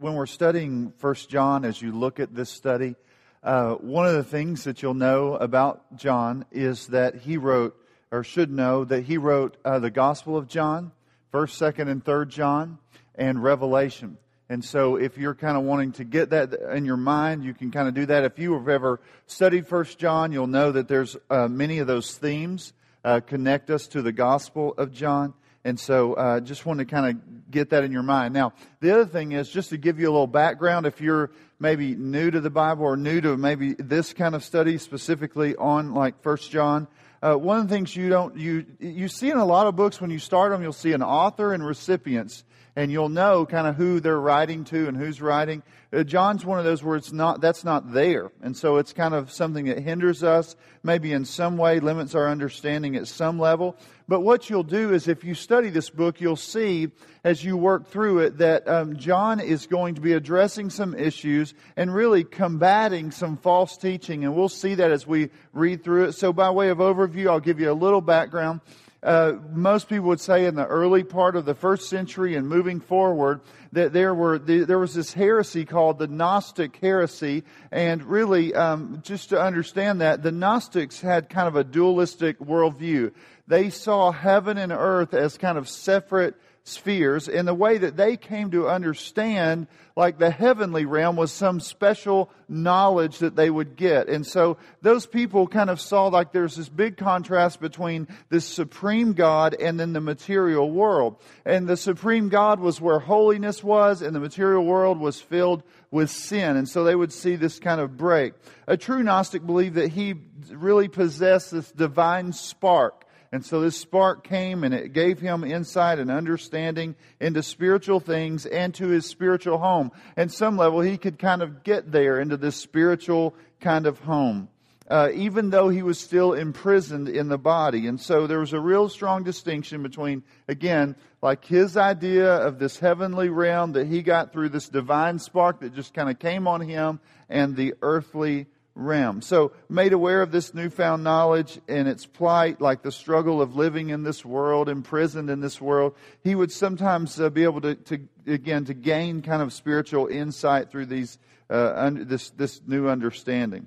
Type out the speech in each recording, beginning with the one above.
when we're studying First John, as you look at this study, uh, one of the things that you'll know about John is that he wrote, or should know, that he wrote uh, the Gospel of John, First, Second, and Third John, and Revelation. And so, if you're kind of wanting to get that in your mind, you can kind of do that. If you have ever studied First John, you'll know that there's uh, many of those themes uh, connect us to the Gospel of John. And so, uh, just want to kind of get that in your mind. Now, the other thing is just to give you a little background. If you're maybe new to the Bible or new to maybe this kind of study specifically on like First John, uh, one of the things you don't you you see in a lot of books when you start them, you'll see an author and recipients and you'll know kind of who they're writing to and who's writing. Uh, John's one of those where it's not, that's not there. And so it's kind of something that hinders us, maybe in some way limits our understanding at some level. But what you'll do is if you study this book, you'll see as you work through it that um, John is going to be addressing some issues and really combating some false teaching. And we'll see that as we read through it. So by way of overview, I'll give you a little background. Uh, most people would say in the early part of the first century and moving forward that there were there was this heresy called the Gnostic heresy, and really um, just to understand that the Gnostics had kind of a dualistic worldview. They saw heaven and earth as kind of separate spheres in the way that they came to understand like the heavenly realm was some special knowledge that they would get. And so those people kind of saw like there's this big contrast between this supreme God and then the material world. And the supreme God was where holiness was and the material world was filled with sin. And so they would see this kind of break. A true Gnostic believed that he really possessed this divine spark and so this spark came and it gave him insight and understanding into spiritual things and to his spiritual home. And some level, he could kind of get there into this spiritual kind of home. Uh, even though he was still imprisoned in the body. And so there was a real strong distinction between, again, like his idea of this heavenly realm that he got through this divine spark that just kind of came on him and the earthly realm. So, made aware of this newfound knowledge and its plight, like the struggle of living in this world, imprisoned in this world, he would sometimes uh, be able to, to, again, to gain kind of spiritual insight through these, uh, this, this new understanding.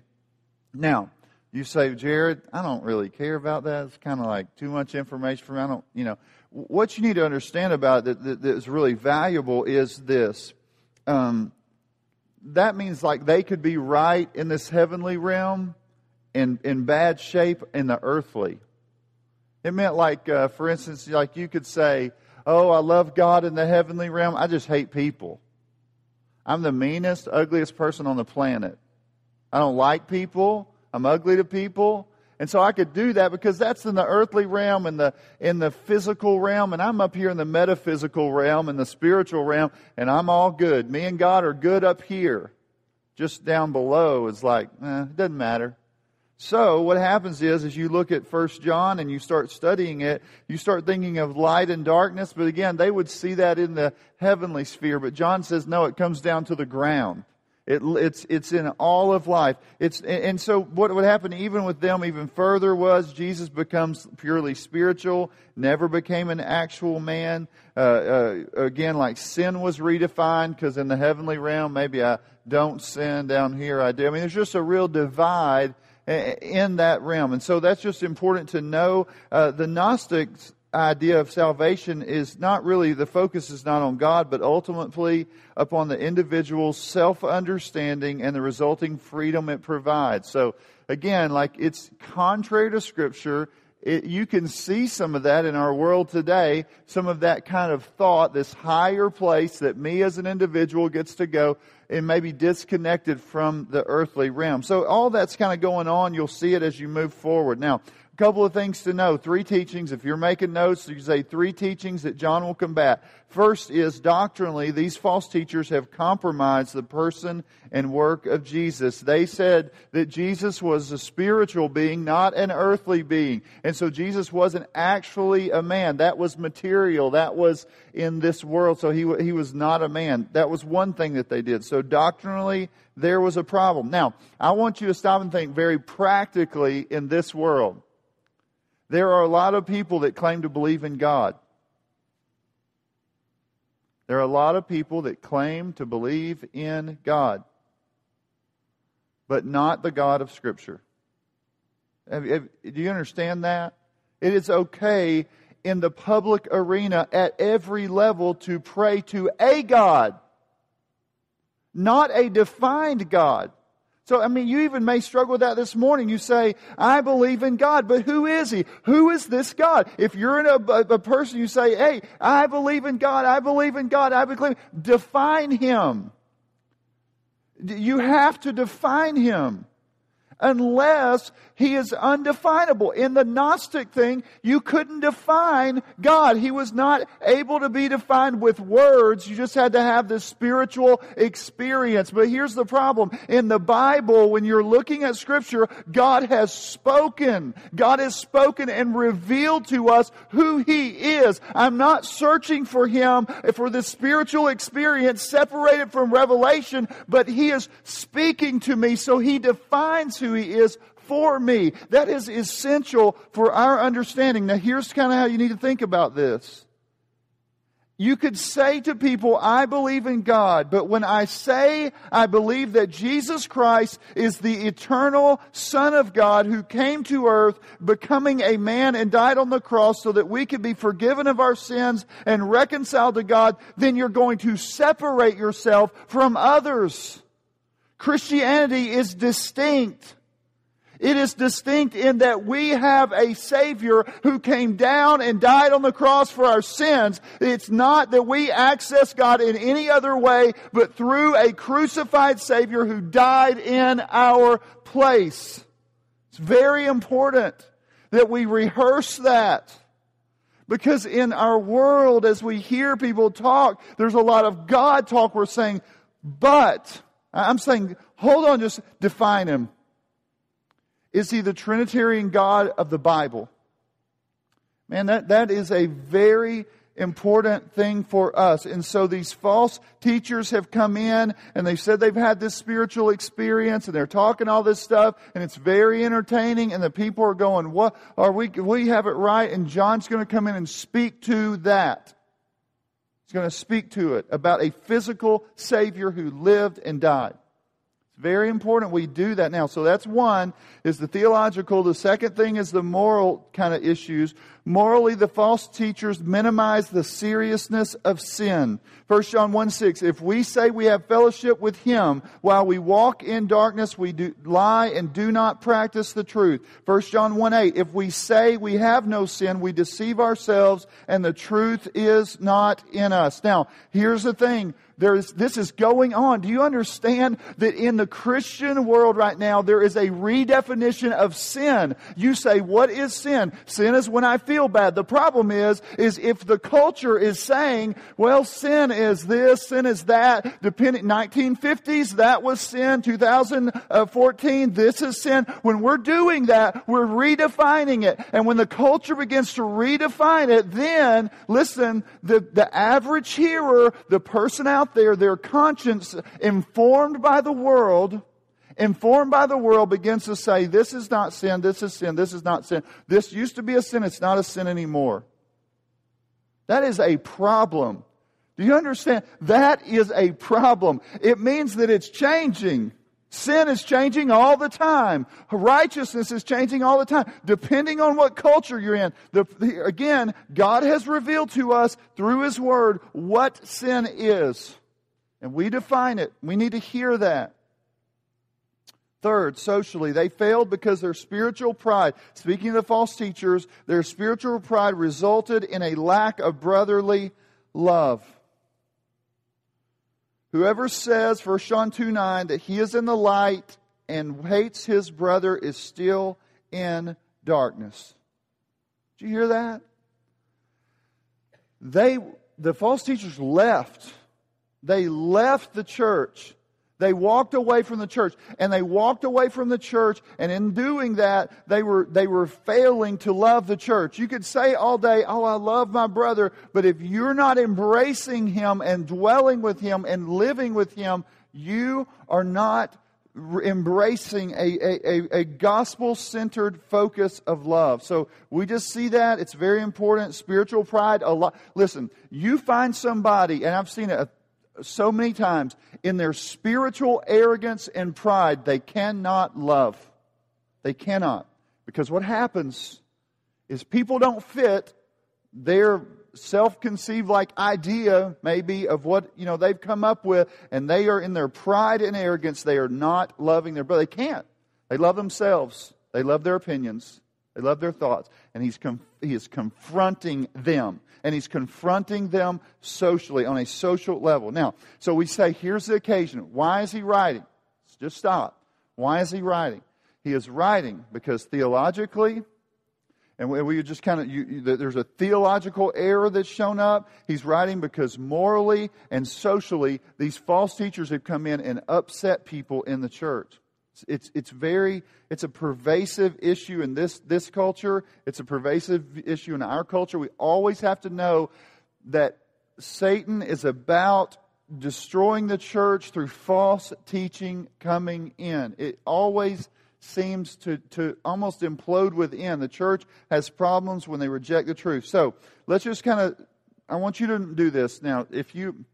Now, you say, Jared, I don't really care about that. It's kind of like too much information for me. I don't, you know. What you need to understand about it that, that, that is really valuable is this. Um, that means like they could be right in this heavenly realm and in bad shape in the earthly. It meant like, uh, for instance, like you could say, Oh, I love God in the heavenly realm. I just hate people. I'm the meanest, ugliest person on the planet. I don't like people. I'm ugly to people. And so I could do that because that's in the earthly realm and the, in the physical realm. And I'm up here in the metaphysical realm and the spiritual realm and I'm all good. Me and God are good up here. Just down below is like, eh, it doesn't matter. So what happens is, as you look at First John and you start studying it, you start thinking of light and darkness. But again, they would see that in the heavenly sphere. But John says, no, it comes down to the ground. It, it's, it's in all of life. It's, and so what would happen even with them even further was Jesus becomes purely spiritual, never became an actual man. Uh, uh, again, like sin was redefined because in the heavenly realm, maybe I don't sin down here, I do. I mean, there's just a real divide in that realm. And so that's just important to know. Uh, the Gnostics idea of salvation is not really, the focus is not on God, but ultimately upon the individual's self understanding and the resulting freedom it provides. So, again, like it's contrary to Scripture. It, you can see some of that in our world today, some of that kind of thought, this higher place that me as an individual gets to go and maybe disconnected from the earthly realm. So all that's kind of going on. You'll see it as you move forward. Now, couple of things to know. Three teachings. If you're making notes, you say three teachings that John will combat. First is doctrinally, these false teachers have compromised the person and work of Jesus. They said that Jesus was a spiritual being, not an earthly being. And so Jesus wasn't actually a man. That was material. That was in this world. So he, he was not a man. That was one thing that they did. So doctrinally, there was a problem. Now, I want you to stop and think very practically in this world. There are a lot of people that claim to believe in God. There are a lot of people that claim to believe in God, but not the God of Scripture. Have, have, do you understand that? It is okay in the public arena at every level to pray to a God, not a defined God. So, I mean, you even may struggle with that this morning. You say, I believe in God, but who is He? Who is this God? If you're in a, a, person, you say, hey, I believe in God, I believe in God, I believe, define Him. You have to define Him unless he is undefinable. In the Gnostic thing, you couldn't define God. He was not able to be defined with words. You just had to have this spiritual experience. But here's the problem. In the Bible, when you're looking at scripture, God has spoken. God has spoken and revealed to us who he is. I'm not searching for him for this spiritual experience separated from revelation, but he is speaking to me so he defines who he is for me. That is essential for our understanding. Now, here's kind of how you need to think about this. You could say to people, I believe in God, but when I say I believe that Jesus Christ is the eternal Son of God who came to earth, becoming a man and died on the cross so that we could be forgiven of our sins and reconciled to God, then you're going to separate yourself from others. Christianity is distinct. It is distinct in that we have a Savior who came down and died on the cross for our sins. It's not that we access God in any other way, but through a crucified Savior who died in our place. It's very important that we rehearse that. Because in our world, as we hear people talk, there's a lot of God talk. We're saying, but, I'm saying, hold on, just define Him. Is he the Trinitarian God of the Bible? Man, that, that is a very important thing for us. And so these false teachers have come in and they said they've had this spiritual experience and they're talking all this stuff and it's very entertaining and the people are going, what are we, we have it right? And John's going to come in and speak to that. Going to speak to it about a physical Savior who lived and died. It's very important we do that now. So that's one is the theological. The second thing is the moral kind of issues. Morally, the false teachers minimize the seriousness of sin. 1 John 1 6, if we say we have fellowship with him while we walk in darkness, we do lie and do not practice the truth. 1 John 1 8, if we say we have no sin, we deceive ourselves and the truth is not in us. Now, here's the thing there's, this is going on. Do you understand that in the Christian world right now, there is a redefinition of sin? You say, what is sin? Sin is when I feel bad. The problem is, is if the culture is saying, well, sin is this, sin is that, depending, 1950s, that was sin, 2014, this is sin. When we're doing that, we're redefining it. And when the culture begins to redefine it, then, listen, the, the average hearer, the person out there, their conscience, informed by the world, informed by the world, begins to say, This is not sin, this is sin, this is not sin. This used to be a sin, it's not a sin anymore. That is a problem. Do you understand? That is a problem. It means that it's changing. Sin is changing all the time. Righteousness is changing all the time, depending on what culture you're in. The, the, again, God has revealed to us through His Word what sin is. And we define it. We need to hear that. Third, socially, they failed because their spiritual pride, speaking of the false teachers, their spiritual pride resulted in a lack of brotherly love. Whoever says, 1 John 2 9, that he is in the light and hates his brother is still in darkness. Did you hear that? They, the false teachers left. They left the church they walked away from the church and they walked away from the church and in doing that, they were, they were failing to love the church. You could say all day, Oh, I love my brother. But if you're not embracing him and dwelling with him and living with him, you are not embracing a, a, a gospel centered focus of love. So we just see that. It's very important. Spiritual pride, a lot. Listen, you find somebody, and I've seen it so many times, in their spiritual arrogance and pride, they cannot love. They cannot. Because what happens is people don't fit their self-conceived like idea maybe of what you know they've come up with and they are in their pride and arrogance they are not loving their brother they can't they love themselves they love their opinions they love their thoughts. And he's com- he is confronting them. And he's confronting them socially on a social level. Now so we say here's the occasion. Why is he writing? Just stop. Why is he writing? He is writing because theologically and we just kind of, there's a theological error that's shown up. He's writing because morally and socially, these false teachers have come in and upset people in the church. It's, it's very, it's a pervasive issue in this, this culture. It's a pervasive issue in our culture. We always have to know that Satan is about destroying the church through false teaching coming in. It always seems to, to almost implode within. The church has problems when they reject the truth. So let's just kind of, I want you to do this. Now, if you,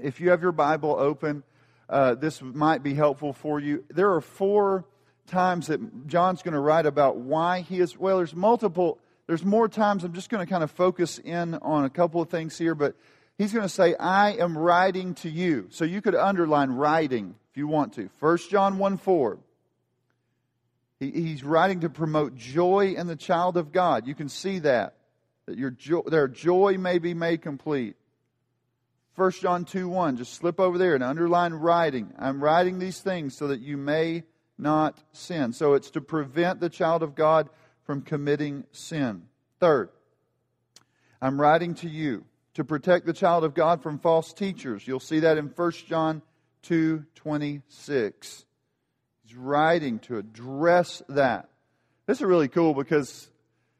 if you have your Bible open, uh, this might be helpful for you. There are four times that John's going to write about why he is, well, there's multiple, there's more times. I'm just going to kind of focus in on a couple of things here, but he's going to say, I am writing to you. So you could underline writing if you want to. 1 John 1 4. He, he's writing to promote joy in the child of God. You can see that. That your jo- their joy may be made complete. 1 John 2 1, just slip over there and underline writing. I'm writing these things so that you may not sin. So it's to prevent the child of God from committing sin. Third, I'm writing to you to protect the child of God from false teachers. You'll see that in 1 John 2 26. He's writing to address that. This is really cool because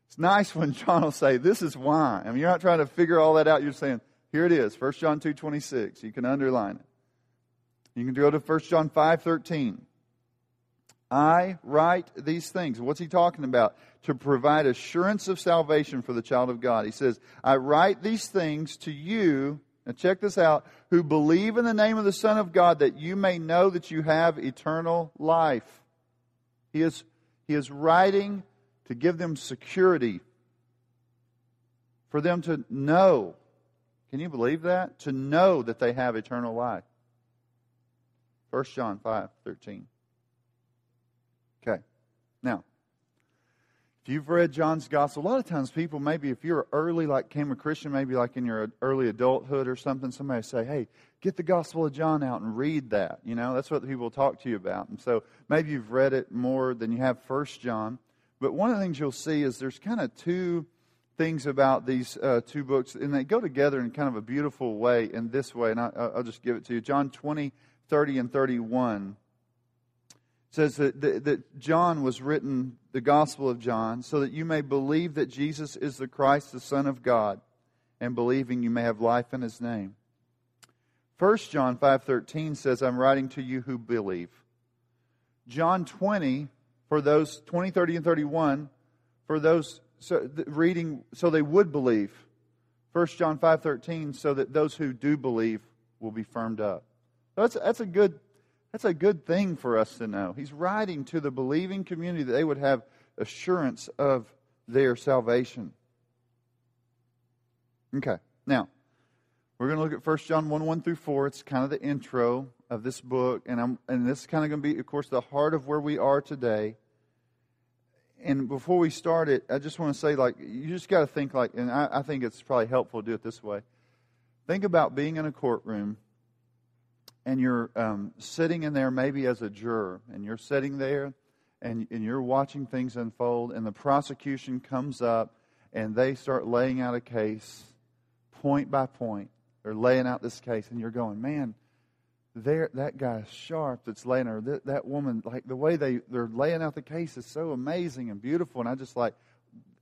it's nice when John will say, This is why. I mean, you're not trying to figure all that out. You're saying, Here it is, 1 John 2 26. You can underline it. You can go to 1 John 5 13. I write these things. What's he talking about? To provide assurance of salvation for the child of God. He says, I write these things to you now, check this out who believe in the name of the Son of God that you may know that you have eternal life. He is, he is writing to give them security, for them to know. Can you believe that? To know that they have eternal life. 1 John 5 13. Okay. Now, if you've read John's gospel, a lot of times people, maybe if you're early, like came a Christian, maybe like in your early adulthood or something, somebody say, hey, get the gospel of John out and read that. You know, that's what people talk to you about. And so maybe you've read it more than you have First John. But one of the things you'll see is there's kind of two things about these uh, two books, and they go together in kind of a beautiful way in this way. And I, will just give it to you. John 20, 30, and 31 says that, that, that John was written, the Gospel of John, so that you may believe that Jesus is the Christ, the Son of God, and believing you may have life in his name. 1 John 5:13 says, I'm writing to you who believe. John 20, for those 20, 30, and 31, for those so, reading so they would believe. 1 John 5:13, so that those who do believe will be firmed up. that's, that's a good that's a good thing for us to know. He's writing to the believing community that they would have assurance of their salvation. Okay, now, we're going to look at 1 John 1 1 through 4. It's kind of the intro of this book, and, I'm, and this is kind of going to be, of course, the heart of where we are today. And before we start it, I just want to say, like, you just got to think, like, and I, I think it's probably helpful to do it this way. Think about being in a courtroom and you're um, sitting in there maybe as a juror, and you're sitting there and, and you're watching things unfold, and the prosecution comes up and they start laying out a case point by point. They're laying out this case, and you're going, man, there that guy's sharp that's laying there. That, that woman, like the way they, they're laying out the case is so amazing and beautiful. And I just like,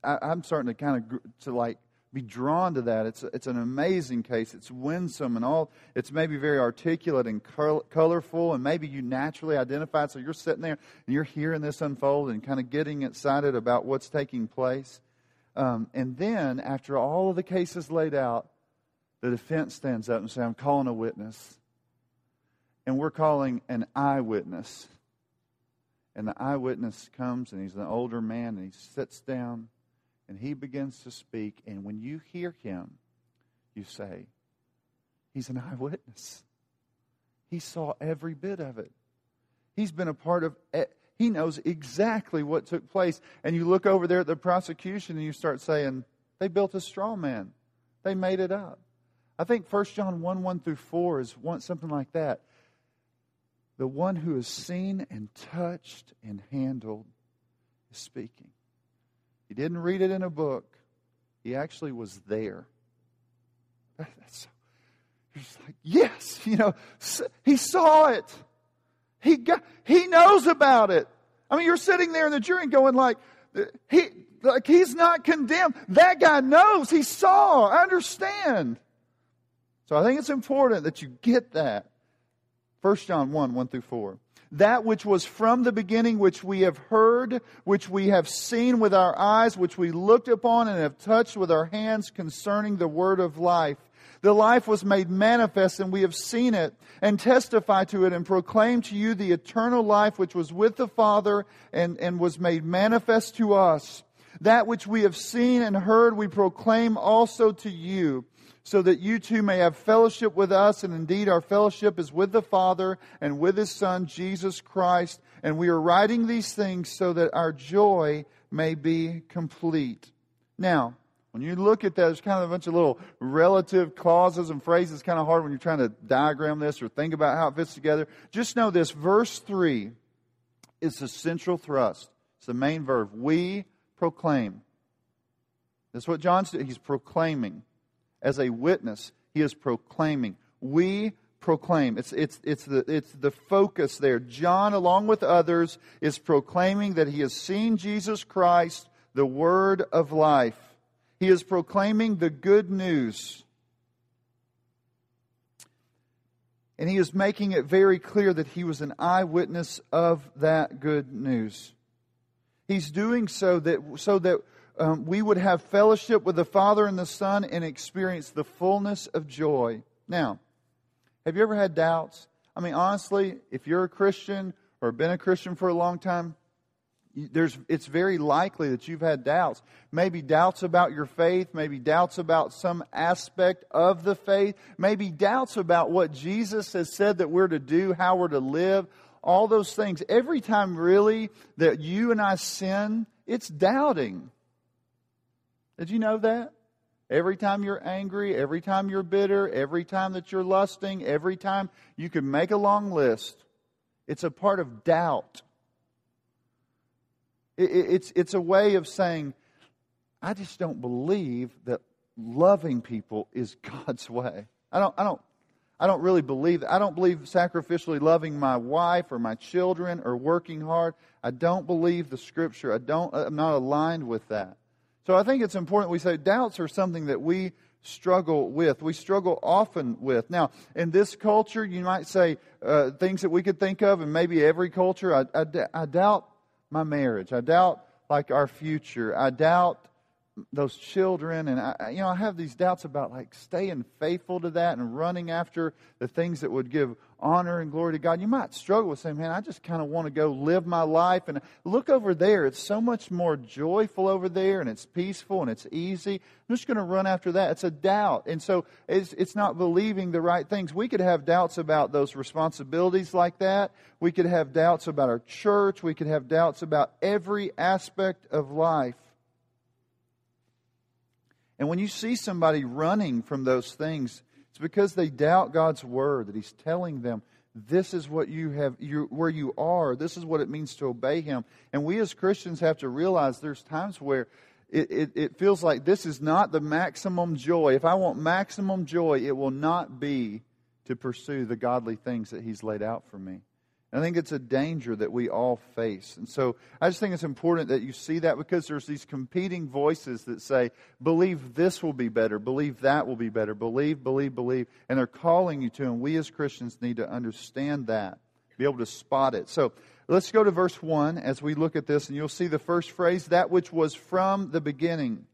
I, I'm starting to kind of to like be drawn to that. It's, it's an amazing case. It's winsome and all. It's maybe very articulate and colorful, and maybe you naturally identify. So you're sitting there and you're hearing this unfold and kind of getting excited about what's taking place. Um, and then, after all of the cases laid out, the defense stands up and says, I'm calling a witness. And we're calling an eyewitness. And the eyewitness comes, and he's an older man, and he sits down and he begins to speak. And when you hear him, you say, He's an eyewitness. He saw every bit of it. He's been a part of it. He knows exactly what took place. And you look over there at the prosecution and you start saying, they built a straw man. They made it up. I think 1 John 1 1 through 4 is one, something like that. The one who has seen and touched and handled is speaking. He didn't read it in a book. He actually was there. That's so, like, yes, you know, he saw it. He got, he knows about it. I mean, you're sitting there in the jury going like, he, like he's not condemned. That guy knows. He saw. I understand. So I think it's important that you get that. 1 John 1, 1 through 4 that which was from the beginning, which we have heard, which we have seen with our eyes, which we looked upon and have touched with our hands concerning the word of life. The life was made manifest, and we have seen it, and testify to it, and proclaim to you the eternal life which was with the Father and, and was made manifest to us. That which we have seen and heard, we proclaim also to you so that you too may have fellowship with us. And indeed, our fellowship is with the Father and with His Son, Jesus Christ. And we are writing these things so that our joy may be complete. Now, when you look at that, there's kind of a bunch of little relative clauses and phrases. It's kind of hard when you're trying to diagram this or think about how it fits together. Just know this verse 3 is the central thrust. It's the main verb. We proclaim. That's what John's doing. He's proclaiming as a witness, he is proclaiming. We proclaim. It's, it's, it's, the, it's the focus there. John, along with others, is proclaiming that he has seen Jesus Christ, the Word of life. He is proclaiming the good news. And he is making it very clear that he was an eyewitness of that good news. He's doing so that, so that um, we would have fellowship with the Father and the Son and experience the fullness of joy. Now, have you ever had doubts? I mean, honestly, if you're a Christian or been a Christian for a long time, there's, it's very likely that you've had doubts. Maybe doubts about your faith, maybe doubts about some aspect of the faith, maybe doubts about what Jesus has said that we're to do, how we're to live, all those things. Every time, really, that you and I sin, it's doubting. Did you know that? Every time you're angry, every time you're bitter, every time that you're lusting, every time you can make a long list. It's a part of doubt. It's, it's a way of saying, I just don't believe that loving people is God's way. I don't, I don't, I don't really believe that. I don't believe sacrificially loving my wife or my children or working hard. I don't believe the scripture. I don't, I'm not aligned with that. So I think it's important we say doubts are something that we struggle with. We struggle often with. Now, in this culture, you might say uh, things that we could think of, and maybe every culture. I, I, I doubt my marriage. I doubt like our future. I doubt those children and I, you know i have these doubts about like staying faithful to that and running after the things that would give honor and glory to god. You might struggle with saying man i just kind of want to go live my life and look over there. It's so much more joyful over there and it's peaceful and it's easy. I'm just going to run after that. It's a doubt and so it's, it's not believing the right things. We could have doubts about those responsibilities like that. We could have doubts about our church. We could have doubts about every aspect of life and when you see somebody running from those things, it's because they doubt God's word, that He's telling them, this is what you have, you, where you are. This is what it means to obey Him. And we as Christians have to realize there's times where it, it, it feels like this is not the maximum joy. If I want maximum joy, it will not be to pursue the godly things that He's laid out for me. I think it's a danger that we all face. And so I just think it's important that you see that because there's these competing voices that say, believe this will be better, believe that will be better, believe, believe, believe. And they're calling you to, and we as Christians need to understand that, be able to spot it. So let's go to verse 1 as we look at this, and you'll see the first phrase, that which was from the beginning.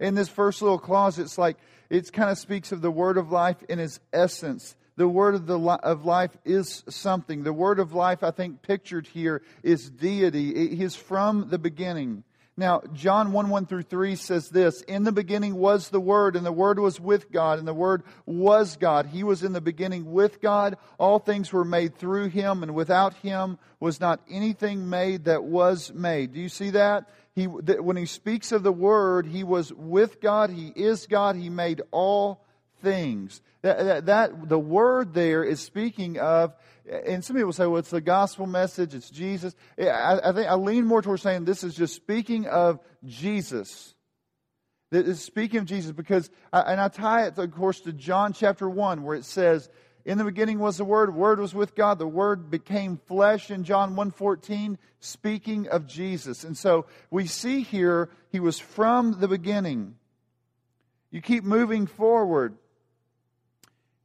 In this first little clause, it's like, it kind of speaks of the word of life in its essence the word of, the, of life is something. The word of life, I think, pictured here is deity. He is from the beginning. Now, John 1 1 through 3 says this In the beginning was the Word, and the Word was with God, and the Word was God. He was in the beginning with God. All things were made through Him, and without Him was not anything made that was made. Do you see that? He, when he speaks of the Word, He was with God, He is God, He made all things. That, that, that, the word there is speaking of, and some people say, well, it's the gospel message, it's Jesus. I, I think I lean more towards saying this is just speaking of Jesus. It's speaking of Jesus because, and I tie it, of course, to John chapter 1, where it says, in the beginning was the Word, Word was with God, the Word became flesh in John 1.14, speaking of Jesus. And so we see here, he was from the beginning. You keep moving forward.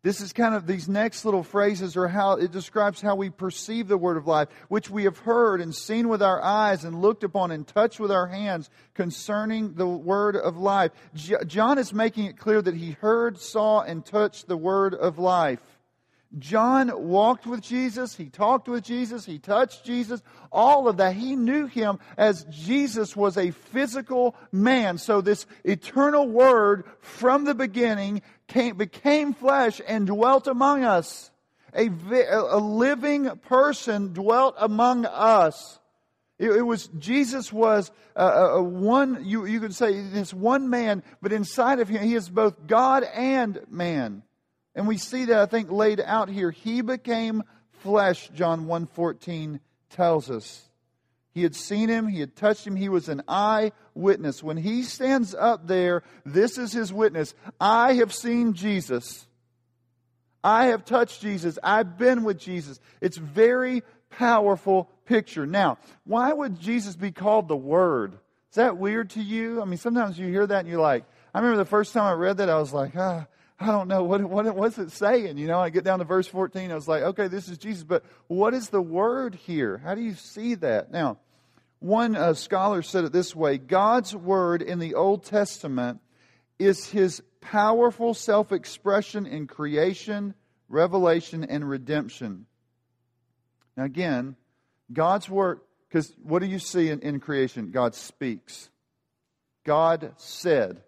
This is kind of these next little phrases are how it describes how we perceive the word of life, which we have heard and seen with our eyes and looked upon and touched with our hands concerning the word of life. John is making it clear that he heard, saw, and touched the word of life. John walked with Jesus, he talked with Jesus, he touched Jesus, all of that. He knew him as Jesus was a physical man. So this eternal word from the beginning came, became flesh and dwelt among us. A, a living person dwelt among us. It, it was Jesus was a, a, one. You you could say this one man, but inside of him, he is both God and man. And we see that I think laid out here. He became flesh. John 1.14 tells us. He had seen him, he had touched him, he was an eyewitness. When he stands up there, this is his witness. I have seen Jesus. I have touched Jesus. I've been with Jesus. It's very powerful picture. Now, why would Jesus be called the Word? Is that weird to you? I mean, sometimes you hear that and you're like, I remember the first time I read that, I was like, ah, I don't know what, what what's it saying. You know, I get down to verse 14. I was like, okay, this is Jesus, but what is the word here? How do you see that? Now, one uh, scholar said it this way God's word in the Old Testament is his powerful self expression in creation, revelation, and redemption. Now, again, God's word, because what do you see in, in creation? God speaks. God said.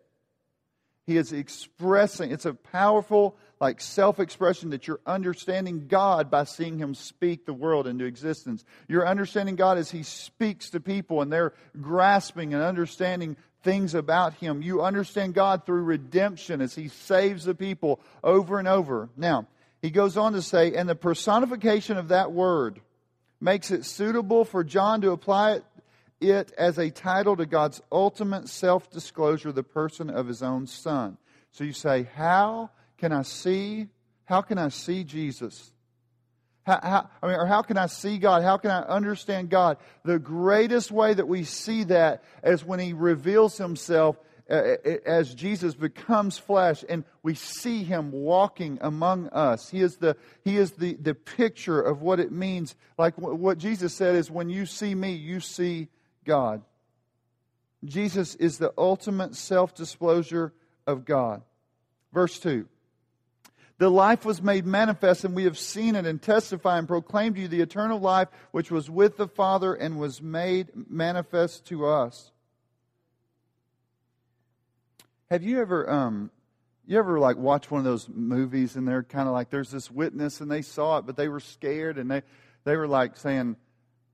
He is expressing, it's a powerful, like self expression that you're understanding God by seeing Him speak the world into existence. You're understanding God as He speaks to people and they're grasping and understanding things about Him. You understand God through redemption as He saves the people over and over. Now, he goes on to say, and the personification of that word makes it suitable for John to apply it it as a title to God's ultimate self disclosure, the person of his own son. So you say, How can I see? How can I see Jesus? How, how, I mean, or how can I see God? How can I understand God? The greatest way that we see that is when He reveals Himself uh, uh, as Jesus becomes flesh and we see Him walking among us. He is the, he is the, the picture of what it means. Like what Jesus said is, when you see me, you see God. Jesus is the ultimate self disclosure of God. Verse 2 The life was made manifest, and we have seen it and testify and proclaim to you the eternal life which was with the Father and was made manifest to us. Have you ever, um, you ever like watch one of those movies and they're kind of like there's this witness and they saw it, but they were scared and they, they were like saying,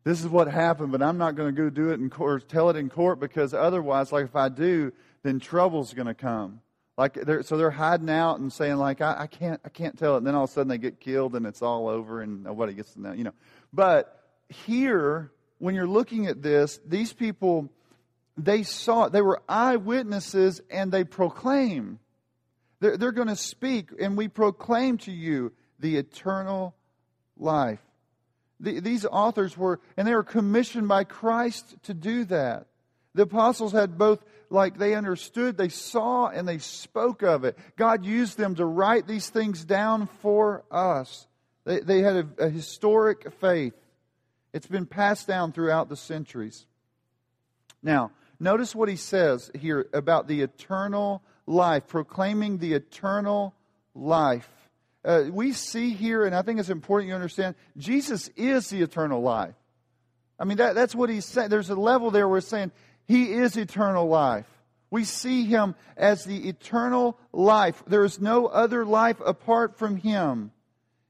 this is what happened, but I'm not going to go do it in court, tell it in court because otherwise, like if I do, then trouble's going to come. Like they're, so they're hiding out and saying like I, I can't I can't tell it. And then all of a sudden they get killed and it's all over and nobody gets to know. You know, but here when you're looking at this, these people they saw they were eyewitnesses and they proclaim. They're, they're going to speak and we proclaim to you the eternal life. The, these authors were, and they were commissioned by Christ to do that. The apostles had both, like they understood, they saw, and they spoke of it. God used them to write these things down for us. They, they had a, a historic faith. It's been passed down throughout the centuries. Now, notice what he says here about the eternal life, proclaiming the eternal life. Uh, we see here, and I think it's important you understand, Jesus is the eternal life. I mean, that, that's what he's saying. There's a level there where it's saying he is eternal life. We see him as the eternal life. There is no other life apart from him.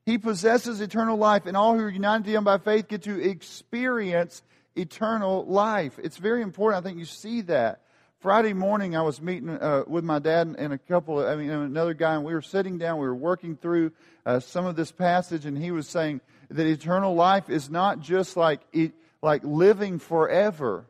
He possesses eternal life, and all who are united to him by faith get to experience eternal life. It's very important. I think you see that. Friday morning, I was meeting uh, with my dad and a couple, I mean, another guy, and we were sitting down. We were working through uh, some of this passage, and he was saying that eternal life is not just like like living forever.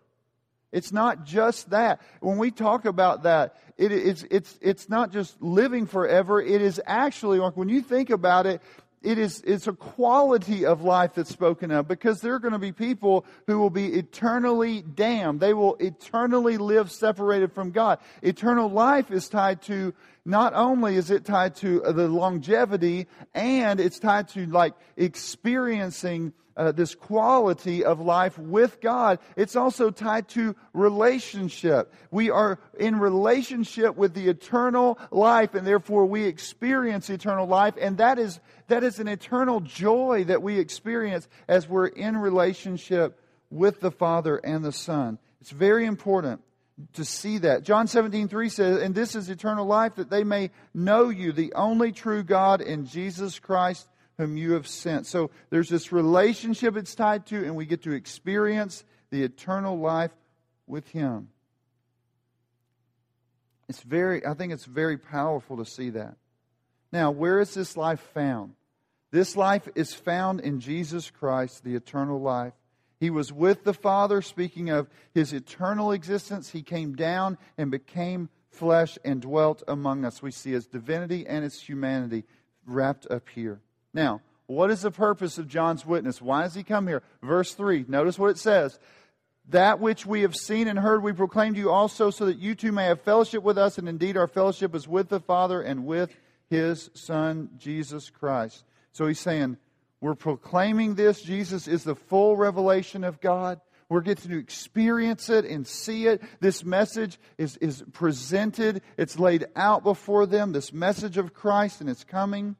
It's not just that. When we talk about that, it, it's it's it's not just living forever. It is actually like when you think about it, it is it's a quality of life that's spoken of because there are going to be people who will be eternally damned. They will eternally live separated from God. Eternal life is tied to not only is it tied to the longevity and it's tied to like experiencing uh, this quality of life with God, it's also tied to relationship. We are in relationship with the eternal life, and therefore we experience eternal life, and that is that is an eternal joy that we experience as we're in relationship with the Father and the Son. It's very important to see that. John 17, 3 says, And this is eternal life, that they may know you, the only true God, and Jesus Christ, whom you have sent. So there's this relationship it's tied to, and we get to experience the eternal life with Him. It's very, I think it's very powerful to see that. Now, where is this life found? This life is found in Jesus Christ, the eternal life. He was with the Father, speaking of his eternal existence. He came down and became flesh and dwelt among us. We see his divinity and his humanity wrapped up here. Now, what is the purpose of John's witness? Why does he come here? Verse 3, notice what it says. That which we have seen and heard we proclaim to you also, so that you too may have fellowship with us, and indeed our fellowship is with the Father and with his Son, Jesus Christ. So he's saying, we're proclaiming this. Jesus is the full revelation of God. We're getting to experience it and see it. This message is, is presented, it's laid out before them, this message of Christ, and it's coming.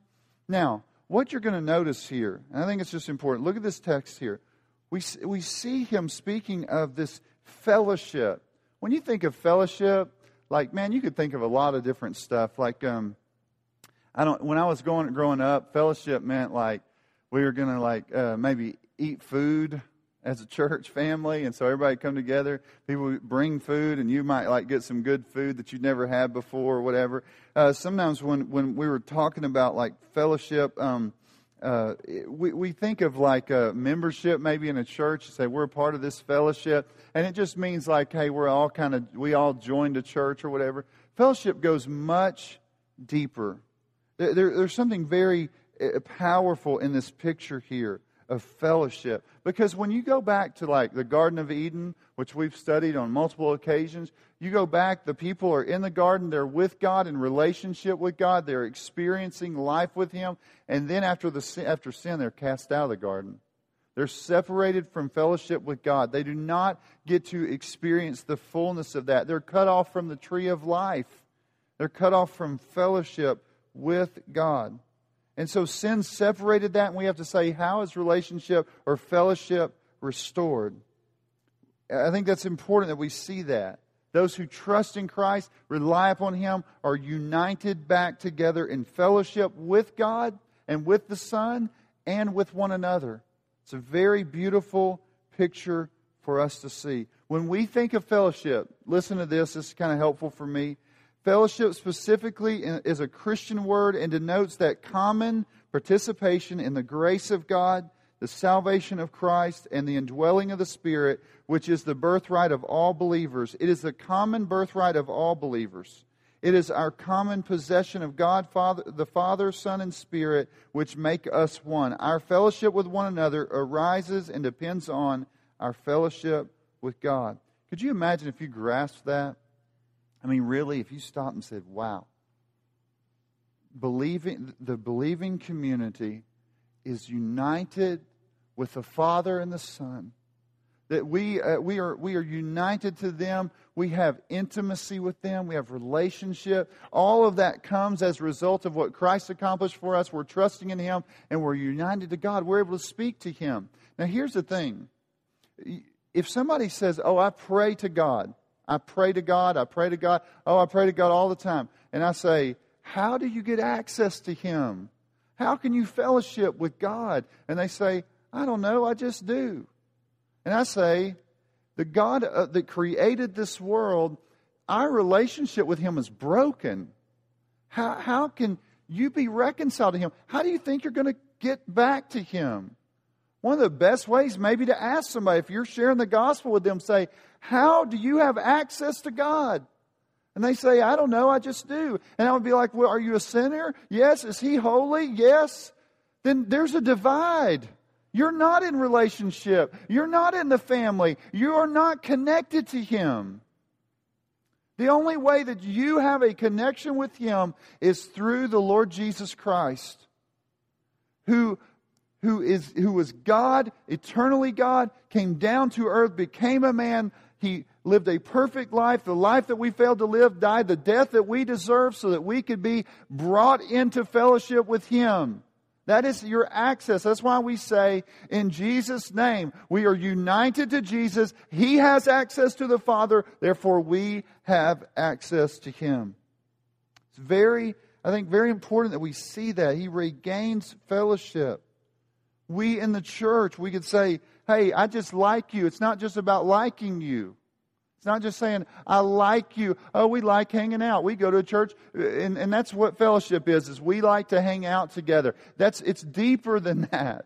Now, what you're going to notice here, and I think it's just important, look at this text here. We, we see him speaking of this fellowship. When you think of fellowship, like, man, you could think of a lot of different stuff. Like, um, I don't, when I was going, growing up, fellowship meant like we were going to like uh, maybe eat food as a church family, and so everybody come together. People bring food, and you might like get some good food that you'd never had before, or whatever. Uh, sometimes when when we were talking about like fellowship, um, uh, we we think of like a membership maybe in a church. Say we're a part of this fellowship, and it just means like hey, we're all kind of we all joined a church or whatever. Fellowship goes much deeper. There, there's something very powerful in this picture here of fellowship. Because when you go back to like the Garden of Eden, which we've studied on multiple occasions, you go back, the people are in the garden, they're with God, in relationship with God, they're experiencing life with Him, and then after, the, after sin, they're cast out of the garden. They're separated from fellowship with God. They do not get to experience the fullness of that. They're cut off from the tree of life. They're cut off from fellowship with God. And so sin separated that, and we have to say, how is relationship or fellowship restored? I think that's important that we see that. Those who trust in Christ, rely upon Him, are united back together in fellowship with God and with the Son and with one another. It's a very beautiful picture for us to see. When we think of fellowship, listen to this, this is kind of helpful for me. Fellowship specifically is a Christian word and denotes that common participation in the grace of God, the salvation of Christ, and the indwelling of the Spirit, which is the birthright of all believers. It is the common birthright of all believers. It is our common possession of God, Father, the Father, Son, and Spirit, which make us one. Our fellowship with one another arises and depends on our fellowship with God. Could you imagine if you grasped that? I mean, really, if you stopped and said, wow, believing, the believing community is united with the Father and the Son. That we, uh, we, are, we are united to them. We have intimacy with them. We have relationship. All of that comes as a result of what Christ accomplished for us. We're trusting in Him and we're united to God. We're able to speak to Him. Now, here's the thing if somebody says, Oh, I pray to God, I pray to God, I pray to God, oh, I pray to God all the time, and I say, How do you get access to Him? How can you fellowship with God? And they say, I don't know, I just do. And I say, the God uh, that created this world, our relationship with Him is broken. How, how can you be reconciled to Him? How do you think you're going to get back to Him? One of the best ways, maybe, to ask somebody, if you're sharing the gospel with them, say, How do you have access to God? And they say, I don't know, I just do. And I would be like, Well, are you a sinner? Yes. Is he holy? Yes. Then there's a divide. You're not in relationship. You're not in the family. You are not connected to him. The only way that you have a connection with him is through the Lord Jesus Christ, who who, is, who was God, eternally God, came down to earth, became a man. He lived a perfect life, the life that we failed to live, died the death that we deserve so that we could be brought into fellowship with Him. That is your access. That's why we say, in Jesus' name, we are united to Jesus. He has access to the Father, therefore we have access to Him. It's very, I think, very important that we see that. He regains fellowship. We in the church, we could say, hey, I just like you. It's not just about liking you. It's not just saying, I like you. Oh, we like hanging out. We go to a church, and, and that's what fellowship is, is we like to hang out together. That's, it's deeper than that.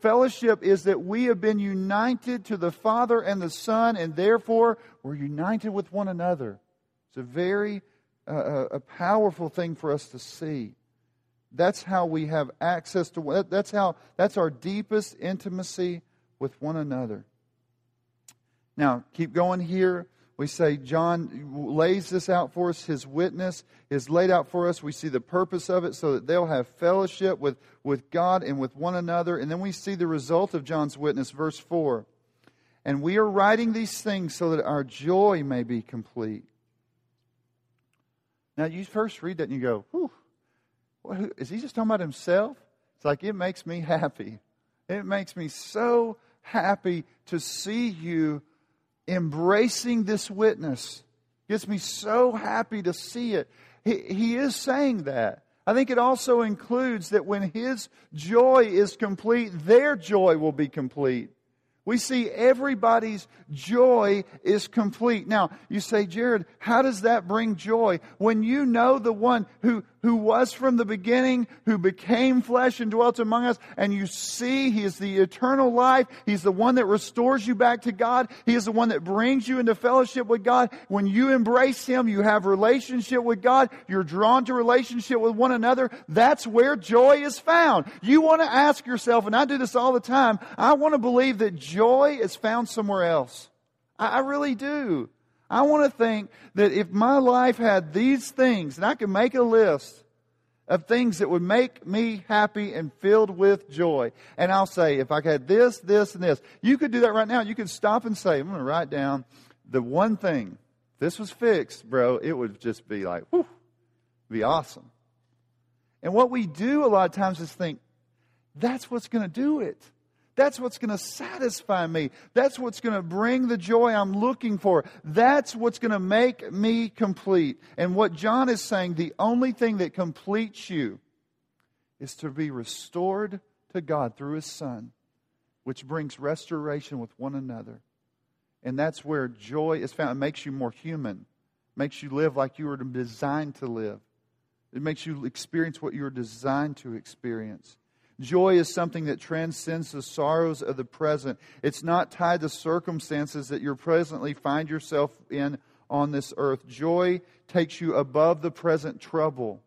Fellowship is that we have been united to the Father and the Son, and therefore we're united with one another. It's a very uh, a powerful thing for us to see. That's how we have access to that's how that's our deepest intimacy with one another. Now, keep going here. We say John lays this out for us. His witness is laid out for us. We see the purpose of it so that they'll have fellowship with, with God and with one another. And then we see the result of John's witness, verse 4. And we are writing these things so that our joy may be complete. Now, you first read that and you go, whew, is he just talking about himself? It's like, it makes me happy. It makes me so happy to see you embracing this witness. Gets me so happy to see it. He, he is saying that. I think it also includes that when his joy is complete, their joy will be complete. We see everybody's joy is complete. Now, you say, Jared, how does that bring joy? When you know the one who, who was from the beginning, who became flesh and dwelt among us, and you see He is the eternal life. He's the one that restores you back to God. He is the one that brings you into fellowship with God. When you embrace Him, you have relationship with God. You're drawn to relationship with one another. That's where joy is found. You want to ask yourself, and I do this all the time, I want to believe that joy is found somewhere else. I, I really do. I want to think that if my life had these things, and I could make a list of things that would make me happy and filled with joy. And I'll say, if I had this, this, and this, you could do that right now. You could stop and say, I'm going to write down the one thing. If this was fixed, bro, it would just be like, whew, be awesome. And what we do a lot of times is think, that's what's going to do it. That's what's going to satisfy me. That's what's going to bring the joy I'm looking for. That's what's going to make me complete. And what John is saying, the only thing that completes you is to be restored to God through his Son, which brings restoration with one another. And that's where joy is found. It makes you more human, makes you live like you were designed to live. It makes you experience what you were designed to experience. Joy is something that transcends the sorrows of the present. It's not tied to circumstances that you presently find yourself in on this earth. Joy takes you above the present trouble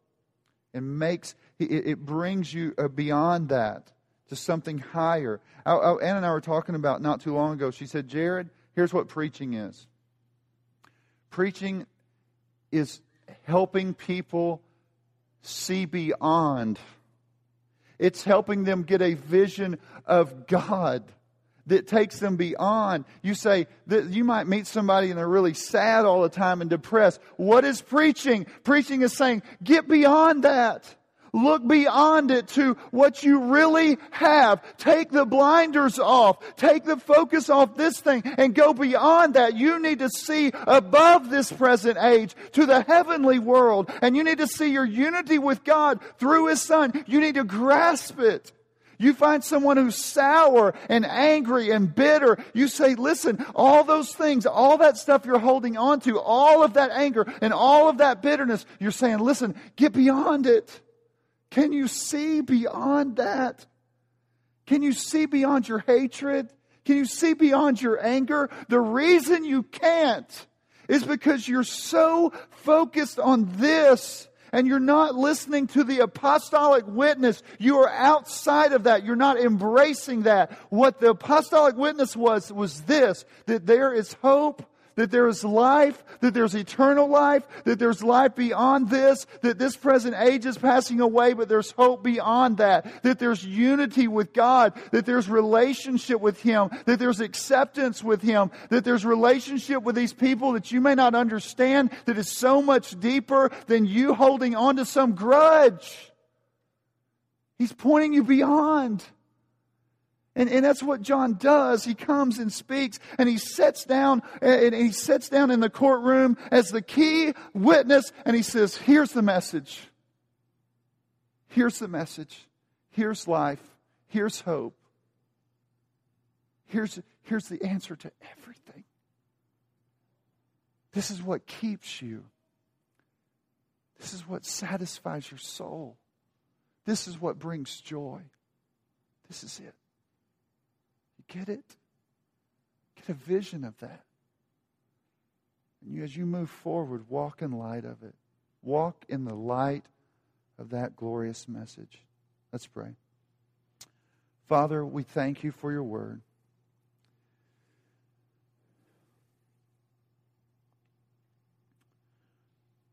and makes it, brings you uh, beyond that to something higher. Ann and I were talking about not too long ago. She said, Jared, here's what preaching is preaching is helping people see beyond, it's helping them get a vision of God that takes them beyond. You say that you might meet somebody and they're really sad all the time and depressed. What is preaching? Preaching is saying, get beyond that. Look beyond it to what you really have. Take the blinders off. Take the focus off this thing and go beyond that. You need to see above this present age to the heavenly world. And you need to see your unity with God through His Son. You need to grasp it. You find someone who's sour and angry and bitter. You say, listen, all those things, all that stuff you're holding on to, all of that anger and all of that bitterness, you're saying, listen, get beyond it. Can you see beyond that? Can you see beyond your hatred? Can you see beyond your anger? The reason you can't is because you're so focused on this and you're not listening to the apostolic witness. You are outside of that. You're not embracing that. What the apostolic witness was, was this, that there is hope that there is life, that there's eternal life, that there's life beyond this, that this present age is passing away, but there's hope beyond that, that there's unity with God, that there's relationship with Him, that there's acceptance with Him, that there's relationship with these people that you may not understand, that is so much deeper than you holding on to some grudge. He's pointing you beyond. And, and that's what John does. He comes and speaks and he sits down and he sits down in the courtroom as the key witness and he says, here's the message. Here's the message. Here's life. Here's hope. Here's, here's the answer to everything. This is what keeps you. This is what satisfies your soul. This is what brings joy. This is it. Get it? Get a vision of that. And you, as you move forward, walk in light of it. Walk in the light of that glorious message. Let's pray. Father, we thank you for your word.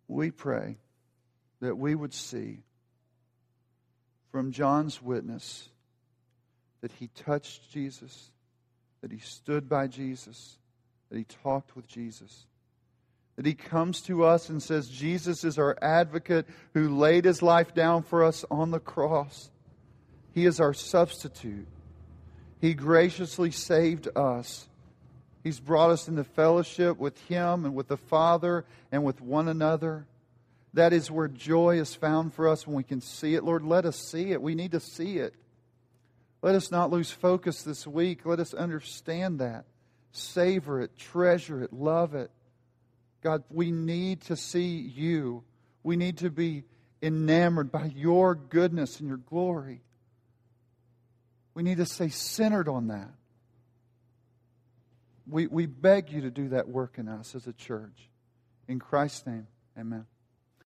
We pray that we would see from John's witness that he touched Jesus, that he stood by Jesus, that he talked with Jesus. That he comes to us and says, Jesus is our advocate who laid his life down for us on the cross. He is our substitute. He graciously saved us. He's brought us into fellowship with him and with the Father and with one another. That is where joy is found for us when we can see it. Lord, let us see it. We need to see it. Let us not lose focus this week. Let us understand that. Savor it, treasure it, love it. God, we need to see you. We need to be enamored by your goodness and your glory. We need to stay centered on that. We, we beg you to do that work in us as a church. In Christ's name, amen.